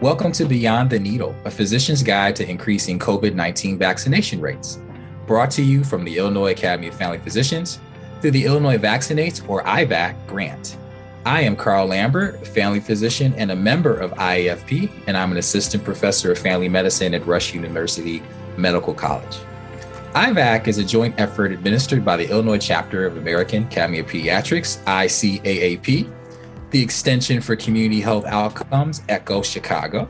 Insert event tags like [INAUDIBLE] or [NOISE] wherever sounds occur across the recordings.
Welcome to Beyond the Needle, a physician's guide to increasing COVID 19 vaccination rates. Brought to you from the Illinois Academy of Family Physicians through the Illinois Vaccinates or IVAC grant. I am Carl Lambert, family physician and a member of IAFP, and I'm an assistant professor of family medicine at Rush University Medical College. IVAC is a joint effort administered by the Illinois chapter of American Academy of Pediatrics, ICAAP, the Extension for Community Health Outcomes, ECHO Chicago,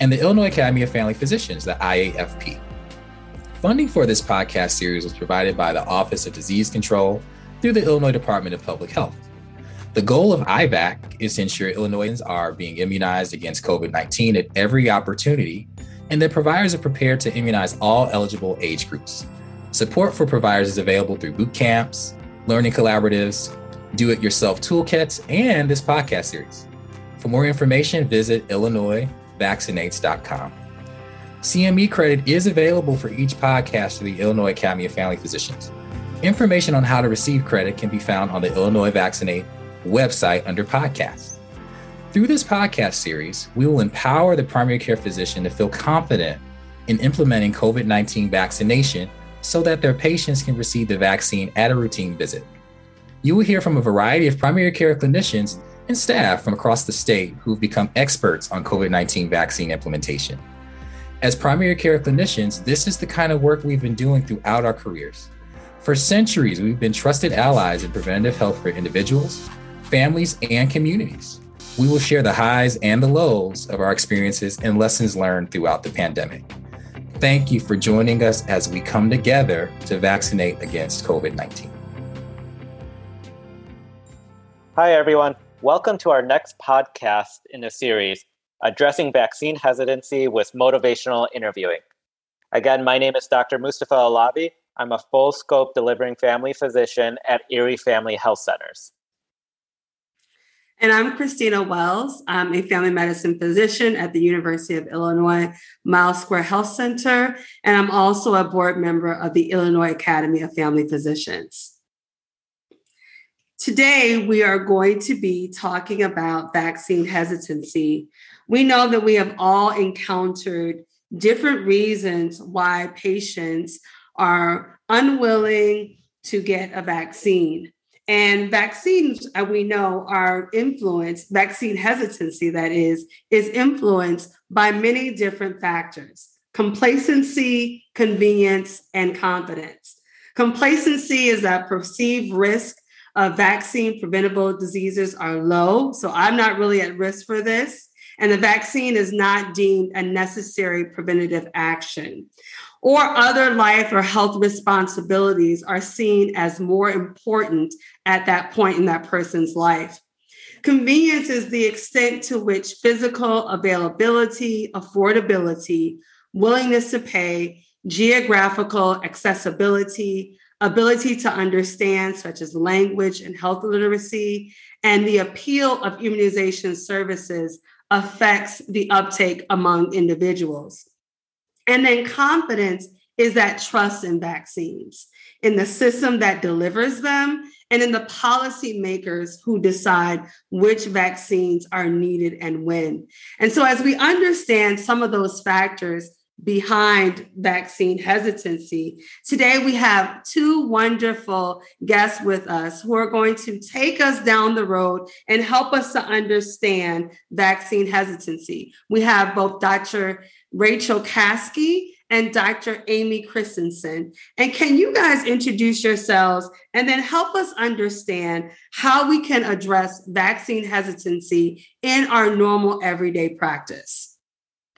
and the Illinois Academy of Family Physicians, the IAFP. Funding for this podcast series was provided by the Office of Disease Control through the Illinois Department of Public Health. The goal of IVAC is to ensure Illinoisans are being immunized against COVID 19 at every opportunity and that providers are prepared to immunize all eligible age groups. Support for providers is available through boot camps, learning collaboratives, do it yourself toolkits, and this podcast series. For more information, visit IllinoisVaccinates.com. CME credit is available for each podcast through the Illinois Academy of Family Physicians. Information on how to receive credit can be found on the Illinois Vaccinate website under podcasts. Through this podcast series, we will empower the primary care physician to feel confident in implementing COVID 19 vaccination so that their patients can receive the vaccine at a routine visit. You will hear from a variety of primary care clinicians and staff from across the state who've become experts on COVID 19 vaccine implementation. As primary care clinicians, this is the kind of work we've been doing throughout our careers. For centuries, we've been trusted allies in preventative health for individuals, families, and communities. We will share the highs and the lows of our experiences and lessons learned throughout the pandemic. Thank you for joining us as we come together to vaccinate against COVID 19. Hi, everyone. Welcome to our next podcast in the series, Addressing Vaccine Hesitancy with Motivational Interviewing. Again, my name is Dr. Mustafa Alavi. I'm a full scope delivering family physician at Erie Family Health Centers. And I'm Christina Wells. I'm a family medicine physician at the University of Illinois Miles Square Health Center, and I'm also a board member of the Illinois Academy of Family Physicians. Today, we are going to be talking about vaccine hesitancy. We know that we have all encountered different reasons why patients are unwilling to get a vaccine. And vaccines, uh, we know, are influenced, vaccine hesitancy, that is, is influenced by many different factors complacency, convenience, and confidence. Complacency is that perceived risk of vaccine preventable diseases are low. So I'm not really at risk for this. And the vaccine is not deemed a necessary preventative action or other life or health responsibilities are seen as more important at that point in that person's life. Convenience is the extent to which physical availability, affordability, willingness to pay, geographical accessibility, ability to understand, such as language and health literacy, and the appeal of immunization services affects the uptake among individuals. And then confidence is that trust in vaccines, in the system that delivers them, and in the policymakers who decide which vaccines are needed and when. And so, as we understand some of those factors behind vaccine hesitancy, today we have two wonderful guests with us who are going to take us down the road and help us to understand vaccine hesitancy. We have both Dr. Rachel Caskey and Dr. Amy Christensen. And can you guys introduce yourselves and then help us understand how we can address vaccine hesitancy in our normal everyday practice?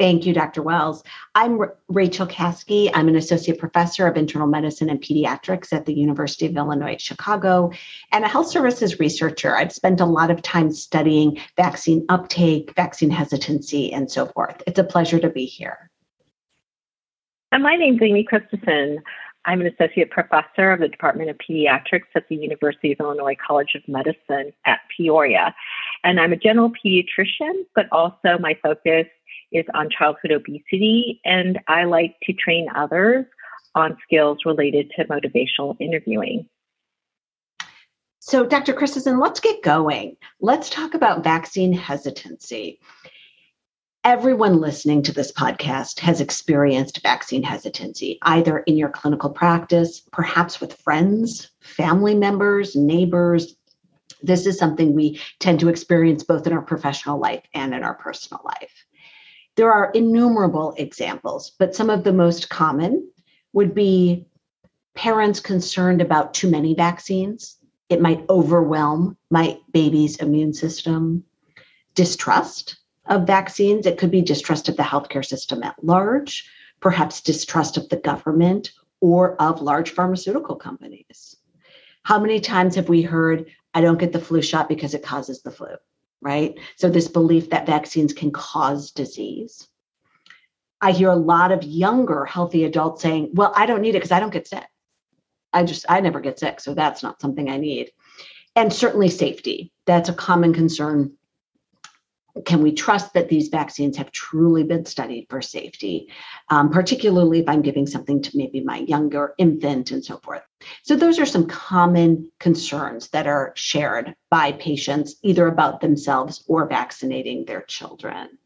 Thank you, Dr. Wells. I'm R- Rachel Caskey. I'm an associate professor of internal medicine and pediatrics at the University of Illinois at Chicago and a health services researcher. I've spent a lot of time studying vaccine uptake, vaccine hesitancy, and so forth. It's a pleasure to be here. And my name is Amy Christensen. I'm an associate professor of the Department of Pediatrics at the University of Illinois College of Medicine at Peoria. And I'm a general pediatrician, but also my focus is on childhood obesity, and I like to train others on skills related to motivational interviewing. So, Dr. Christensen, let's get going. Let's talk about vaccine hesitancy. Everyone listening to this podcast has experienced vaccine hesitancy, either in your clinical practice, perhaps with friends, family members, neighbors. This is something we tend to experience both in our professional life and in our personal life. There are innumerable examples, but some of the most common would be parents concerned about too many vaccines. It might overwhelm my baby's immune system. Distrust of vaccines. It could be distrust of the healthcare system at large, perhaps distrust of the government or of large pharmaceutical companies. How many times have we heard, I don't get the flu shot because it causes the flu, right? So, this belief that vaccines can cause disease. I hear a lot of younger, healthy adults saying, Well, I don't need it because I don't get sick. I just, I never get sick. So, that's not something I need. And certainly safety. That's a common concern can we trust that these vaccines have truly been studied for safety, um, particularly if I'm giving something to maybe my younger infant and so forth? So, those are some common concerns that are shared by patients, either about themselves or vaccinating their children.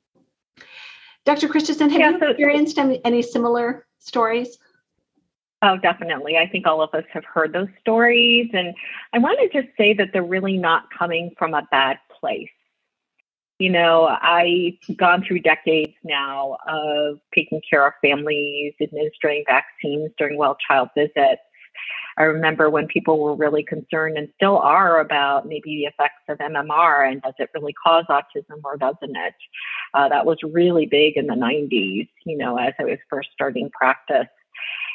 Dr. Christensen, have yeah, you experienced any, any similar stories? Oh, definitely. I think all of us have heard those stories. And I want to just say that they're really not coming from a bad place you know, I've gone through decades now of taking care of families, administering vaccines during well child visits. I remember when people were really concerned and still are about maybe the effects of MMR and does it really cause autism or doesn't it? Uh, that was really big in the 90s, you know, as I was first starting practice.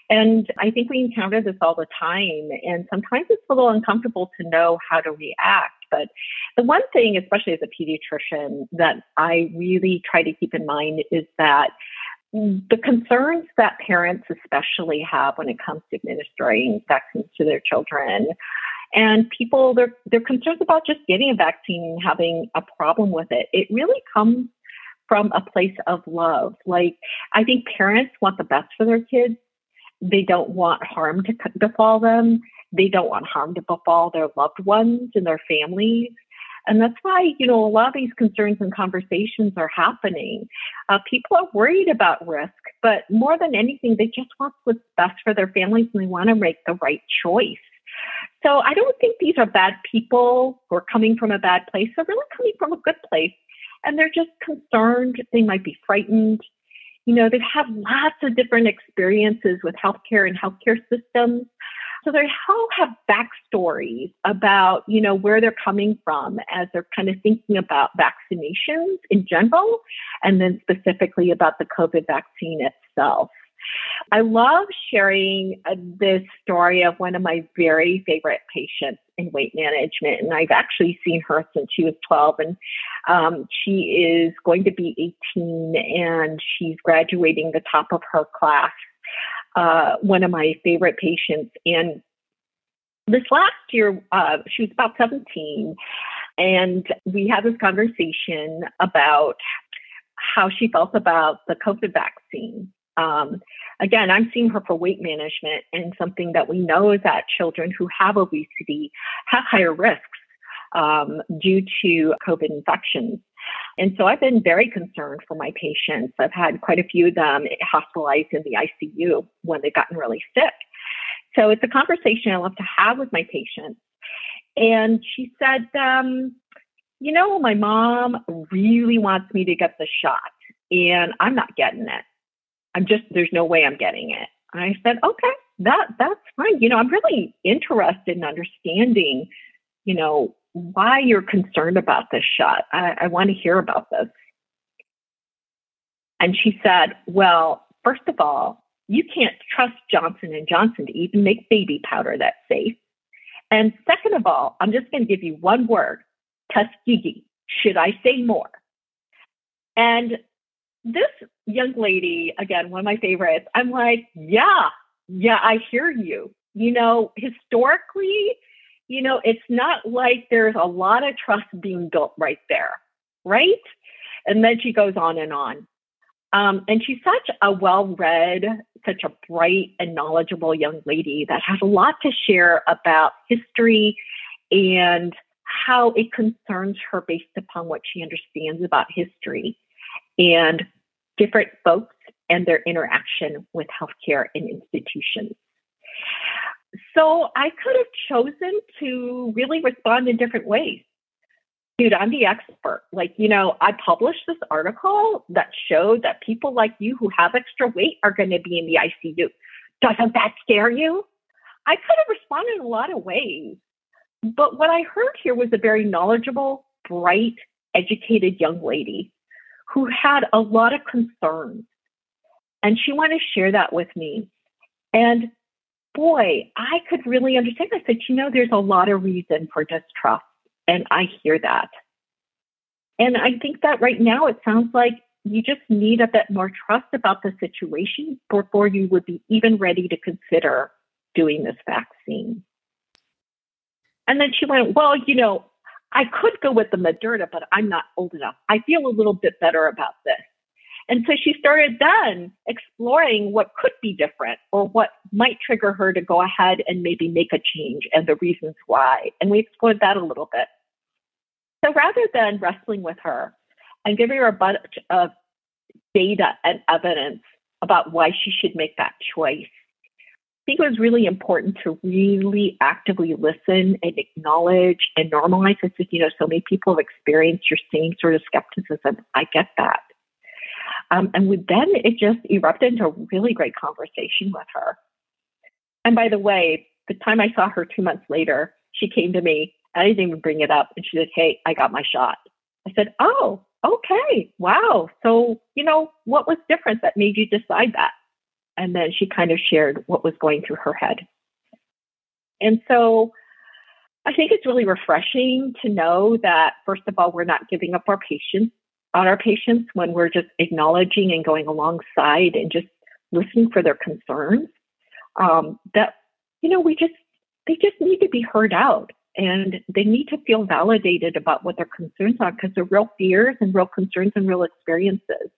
And I think we encounter this all the time. And sometimes it's a little uncomfortable to know how to react. But the one thing, especially as a pediatrician, that I really try to keep in mind is that the concerns that parents especially have when it comes to administering vaccines to their children and people their their concerns about just getting a vaccine and having a problem with it. It really comes from a place of love. Like i think parents want the best for their kids they don't want harm to befall them. They don't want harm to befall their loved ones and their families. And that's why, you know, a lot of these concerns and conversations are happening. Uh, people are worried about risk, but more than anything, they just want what's best for their families and they want to make the right choice. So I don't think these are bad people who are coming from a bad place. They're really coming from a good place. And they're just concerned. They might be frightened you know, they've lots of different experiences with healthcare and healthcare systems. So they all have backstories about, you know, where they're coming from as they're kind of thinking about vaccinations in general, and then specifically about the COVID vaccine itself. I love sharing uh, this story of one of my very favorite patients in weight management. And I've actually seen her since she was 12. And um, she is going to be 18 and she's graduating the top of her class. Uh, one of my favorite patients. And this last year, uh, she was about 17. And we had this conversation about how she felt about the COVID vaccine. Um, again, I'm seeing her for weight management and something that we know is that children who have obesity have higher risks um, due to COVID infections. And so I've been very concerned for my patients. I've had quite a few of them hospitalized in the ICU when they've gotten really sick. So it's a conversation I love to have with my patients. And she said, um, you know, my mom really wants me to get the shot, and I'm not getting it. I'm just there's no way I'm getting it. And I said, okay, that that's fine. You know, I'm really interested in understanding, you know, why you're concerned about this shot. I, I want to hear about this. And she said, well, first of all, you can't trust Johnson and Johnson to even make baby powder that's safe. And second of all, I'm just going to give you one word, Tuskegee. Should I say more? And this young lady, again, one of my favorites, I'm like, yeah, yeah, I hear you. You know, historically, you know, it's not like there's a lot of trust being built right there, right? And then she goes on and on. Um, and she's such a well read, such a bright and knowledgeable young lady that has a lot to share about history and how it concerns her based upon what she understands about history. And different folks and their interaction with healthcare and institutions. So I could have chosen to really respond in different ways. Dude, I'm the expert. Like, you know, I published this article that showed that people like you who have extra weight are going to be in the ICU. Doesn't that scare you? I could have responded in a lot of ways. But what I heard here was a very knowledgeable, bright, educated young lady who had a lot of concerns. And she wanted to share that with me. And boy, I could really understand. I said, you know, there's a lot of reason for distrust. And I hear that. And I think that right now it sounds like you just need a bit more trust about the situation before you would be even ready to consider doing this vaccine. And then she went, Well, you know, I could go with the Moderna, but I'm not old enough. I feel a little bit better about this. And so she started then exploring what could be different or what might trigger her to go ahead and maybe make a change and the reasons why. And we explored that a little bit. So rather than wrestling with her and giving her a bunch of data and evidence about why she should make that choice, think it was really important to really actively listen and acknowledge and normalize this. You know, so many people have experienced your same sort of skepticism. I get that. Um, and we, then it just erupted into a really great conversation with her. And by the way, the time I saw her two months later, she came to me. I didn't even bring it up. And she said, Hey, I got my shot. I said, Oh, okay. Wow. So, you know, what was different that made you decide that? And then she kind of shared what was going through her head. And so I think it's really refreshing to know that, first of all, we're not giving up our patients on our patients when we're just acknowledging and going alongside and just listening for their concerns. Um, that, you know, we just, they just need to be heard out and they need to feel validated about what their concerns are because they're real fears and real concerns and real experiences.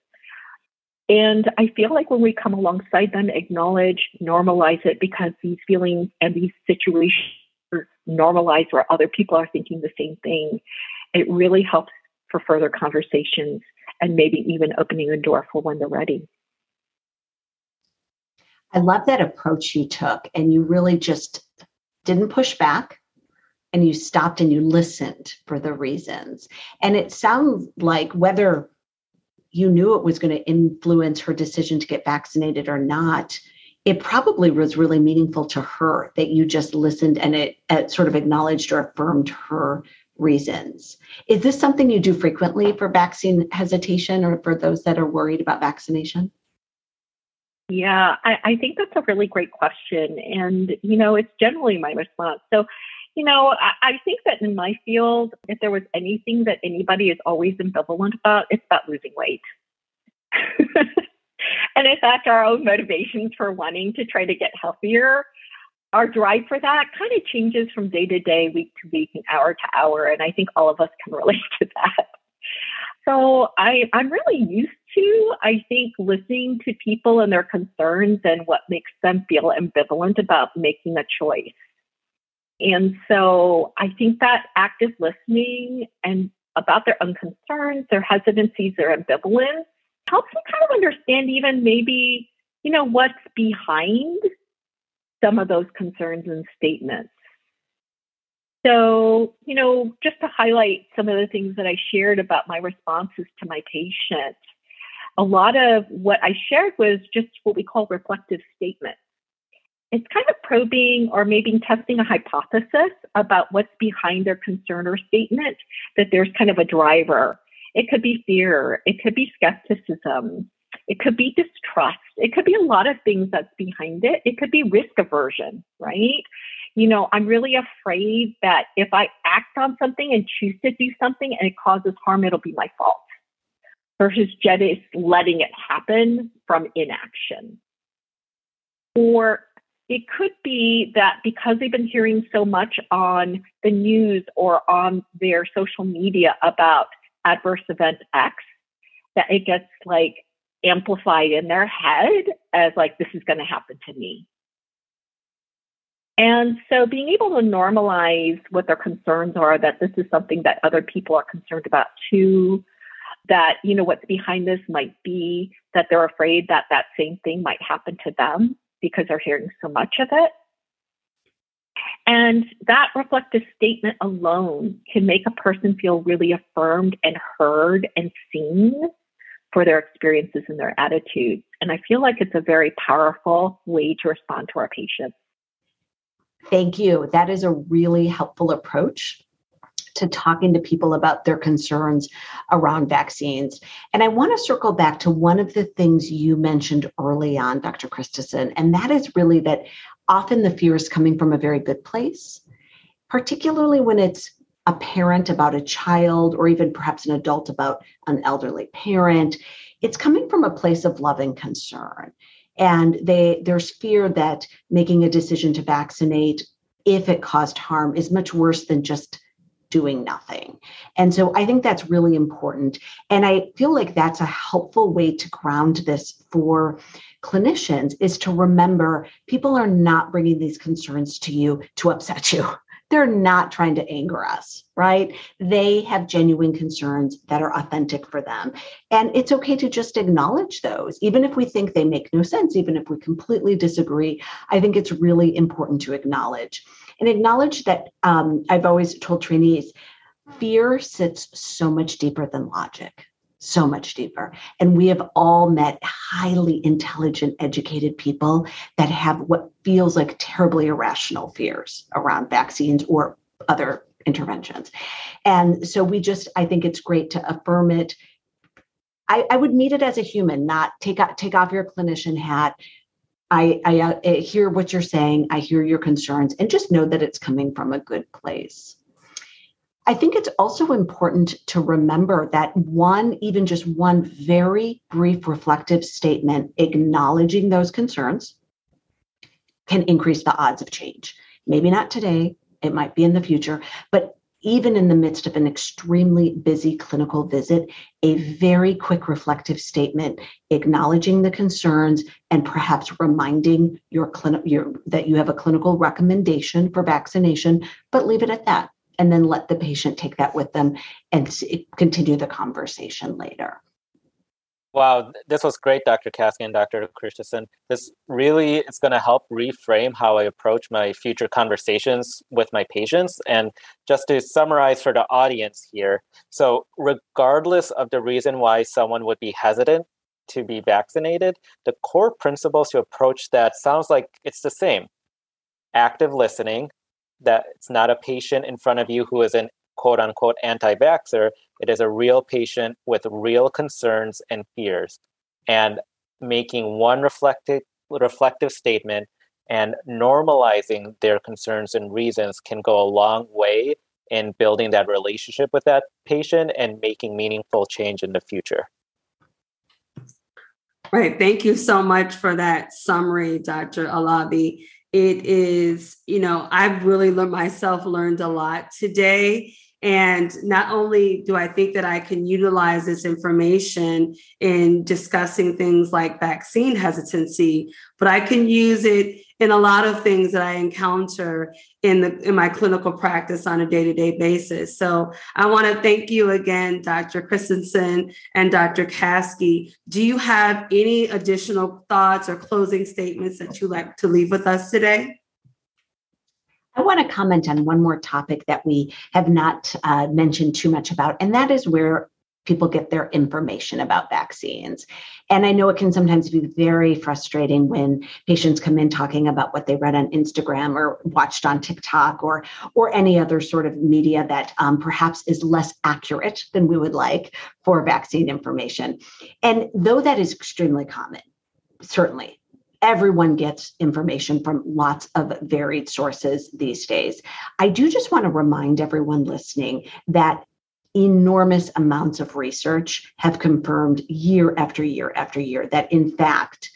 And I feel like when we come alongside them, acknowledge, normalize it because these feelings and these situations are normalized where other people are thinking the same thing, it really helps for further conversations and maybe even opening a door for when they're ready. I love that approach you took, and you really just didn't push back and you stopped and you listened for the reasons. And it sounds like whether you knew it was going to influence her decision to get vaccinated or not, it probably was really meaningful to her that you just listened and it, it, sort of acknowledged or affirmed her reasons. Is this something you do frequently for vaccine hesitation or for those that are worried about vaccination? Yeah, I, I think that's a really great question. And, you know, it's generally my response. So, you know, I, I think that in my field, if there was anything that anybody is always ambivalent about, it's about losing weight. [LAUGHS] and in fact, our own motivations for wanting to try to get healthier, our drive for that kind of changes from day to day, week to week, and hour to hour. And I think all of us can [LAUGHS] relate to that. So I, I'm really used to, I think, listening to people and their concerns and what makes them feel ambivalent about making a choice. And so I think that active listening and about their own concerns, their hesitancies, their ambivalence helps me kind of understand even maybe, you know, what's behind some of those concerns and statements. So, you know, just to highlight some of the things that I shared about my responses to my patient, a lot of what I shared was just what we call reflective statements it's kind of probing or maybe testing a hypothesis about what's behind their concern or statement, that there's kind of a driver. It could be fear, it could be skepticism, it could be distrust, it could be a lot of things that's behind it. It could be risk aversion, right? You know, I'm really afraid that if I act on something and choose to do something and it causes harm, it'll be my fault versus just letting it happen from inaction. Or it could be that because they've been hearing so much on the news or on their social media about adverse event X, that it gets like amplified in their head as like, this is going to happen to me. And so being able to normalize what their concerns are, that this is something that other people are concerned about too, that, you know, what's behind this might be that they're afraid that that same thing might happen to them because they're hearing so much of it. And that reflective statement alone can make a person feel really affirmed and heard and seen for their experiences and their attitudes. And I feel like it's a very powerful way to respond to our patients. Thank you. That is a really helpful approach to talking to people about their concerns around vaccines. And I want to circle back to one of the things you mentioned early on, Dr. Christensen, and that is really that often the fear is coming from a very good place, particularly when it's a parent about a child or even perhaps an adult about an elderly parent. It's coming from a place of love and concern. And they there's fear that making a decision to vaccinate if it caused harm is much worse than just doing nothing. And so I think that's really important. And I feel like that's a helpful way to ground this for clinicians is to remember people are not bringing these concerns to you to upset you. [LAUGHS] They're not trying to anger us, right? They have genuine concerns that are authentic for them. And it's okay to just acknowledge those, even if we think they make no sense, even if we completely disagree. I think it's really important to acknowledge and acknowledge that um, I've always told trainees fear sits so much deeper than logic so much deeper. And we have all met highly intelligent, educated people that have what feels like terribly irrational fears around vaccines or other interventions. And so we just, I think it's great to affirm it. I, I would meet it as a human, not take take off your clinician hat, I, I, uh, I hear what you're saying. I hear your concerns, and just know that it's coming from a good place. I think it's also important to remember that one, even just one very brief reflective statement acknowledging those concerns can increase the odds of change. Maybe not today, it might be in the future, but even in the midst of an extremely busy clinical visit, a very quick reflective statement acknowledging the concerns and perhaps reminding your clinic that you have a clinical recommendation for vaccination, but leave it at that. And then let the patient take that with them and continue the conversation later. Wow, this was great, Dr. And Dr. Christensen. This really is going to help reframe how I approach my future conversations with my patients. And just to summarize for the audience here so, regardless of the reason why someone would be hesitant to be vaccinated, the core principles to approach that sounds like it's the same active listening, that it's not a patient in front of you who is an quote unquote anti vaxxer, it is a real patient with real concerns and fears. And making one reflective, reflective statement and normalizing their concerns and reasons can go a long way in building that relationship with that patient and making meaningful change in the future. Right. Thank you so much for that summary, Dr. Alavi. It is, you know, I've really learned myself learned a lot today and not only do I think that I can utilize this information in discussing things like vaccine hesitancy, but I can use it in a lot of things that I encounter in the in my clinical practice on a day-to-day basis. So I want to thank you again, Dr. Christensen and Dr. Caskey. Do you have any additional thoughts or closing statements that you'd like to leave with us today? I want to comment on one more topic that we have not uh, mentioned too much about, and that is where people get their information about vaccines. And I know it can sometimes be very frustrating when patients come in talking about what they read on Instagram or watched on TikTok or or any other sort of media that um, perhaps is less accurate than we would like for vaccine information. And though that is extremely common, certainly everyone gets information from lots of varied sources these days. I do just want to remind everyone listening that enormous amounts of research have confirmed year after year after year that, in fact,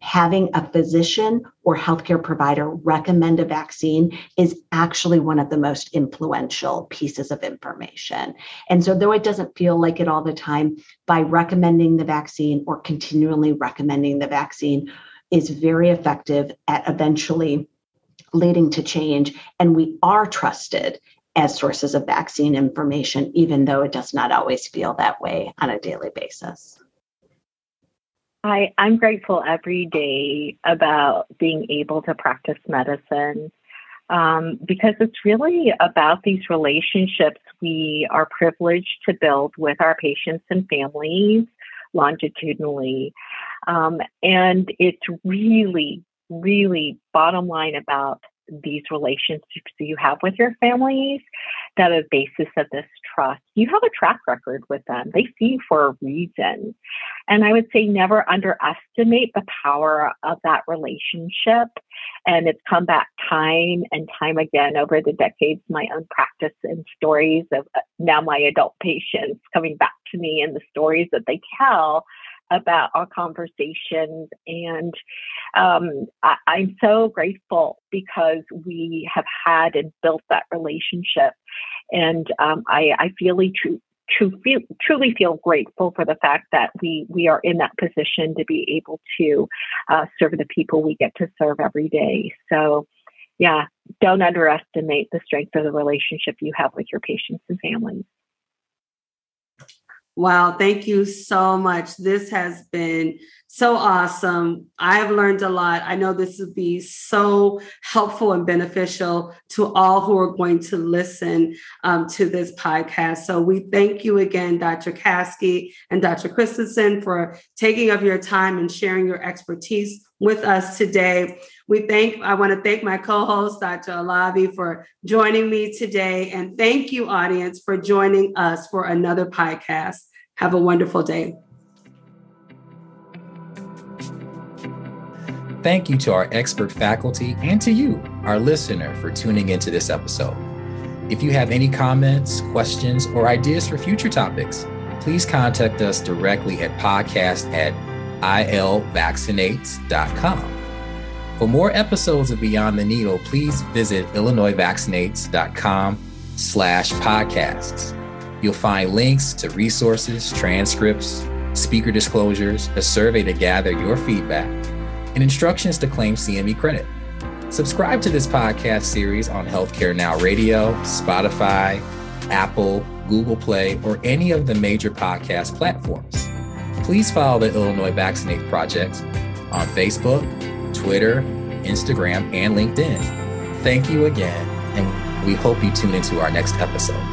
having a physician or healthcare provider recommend a vaccine is actually one of the most influential pieces of information. And so, though it doesn't feel like it all the time, by recommending the vaccine or continually recommending the vaccine, is very effective at eventually leading to change. And we are trusted as sources of vaccine information, even though it does not always feel that way on a daily basis. I, I'm grateful every day about being able to practice medicine um, because it's really about these relationships we are privileged to build with our patients and families longitudinally. Um, and it's really, really bottom line about these relationships you have with your families that are basis of this trust. You have a track record with them. They see you for a reason. And I would say never underestimate the power of that relationship. And it's come back time and time again over the decades, my own practice and stories of uh, now my adult patients coming back to me and the stories that they tell about our conversations. And um, I, am so grateful because we have had and built that relationship. And um, I, I feel, truly feel grateful for the fact that we, we are in that position to be able to uh, serve the people we get to serve every day. So, yeah, don't underestimate the strength of the relationship you have with your patients and families. Wow, thank you so much. This has been so awesome. I've learned a lot. I know this will be so helpful and beneficial to all who are going to listen um, to this podcast. So we thank you again, Dr. Caskey and Dr. Christensen, for taking of your time and sharing your expertise with us today. We thank, I want to thank my co-host, Dr. Alavi, for joining me today. And thank you, audience, for joining us for another podcast. Have a wonderful day. Thank you to our expert faculty and to you, our listener, for tuning into this episode. If you have any comments, questions, or ideas for future topics, please contact us directly at podcast at ilvaccinates.com. For more episodes of Beyond the Needle, please visit illinoisvaccinates.com slash podcasts. You'll find links to resources, transcripts, speaker disclosures, a survey to gather your feedback, and instructions to claim CME credit. Subscribe to this podcast series on Healthcare Now Radio, Spotify, Apple, Google Play, or any of the major podcast platforms. Please follow the Illinois Vaccinate Project on Facebook, Twitter, Instagram, and LinkedIn. Thank you again, and we hope you tune into our next episode.